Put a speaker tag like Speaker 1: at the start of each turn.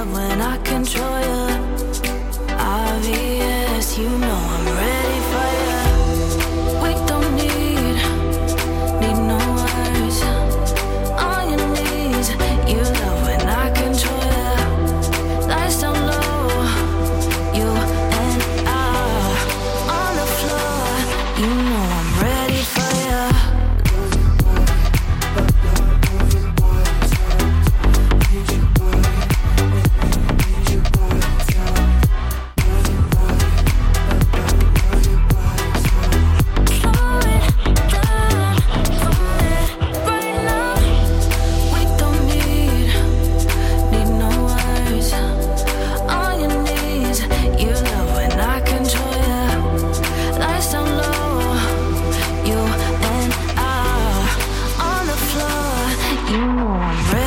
Speaker 1: love when I control you. you.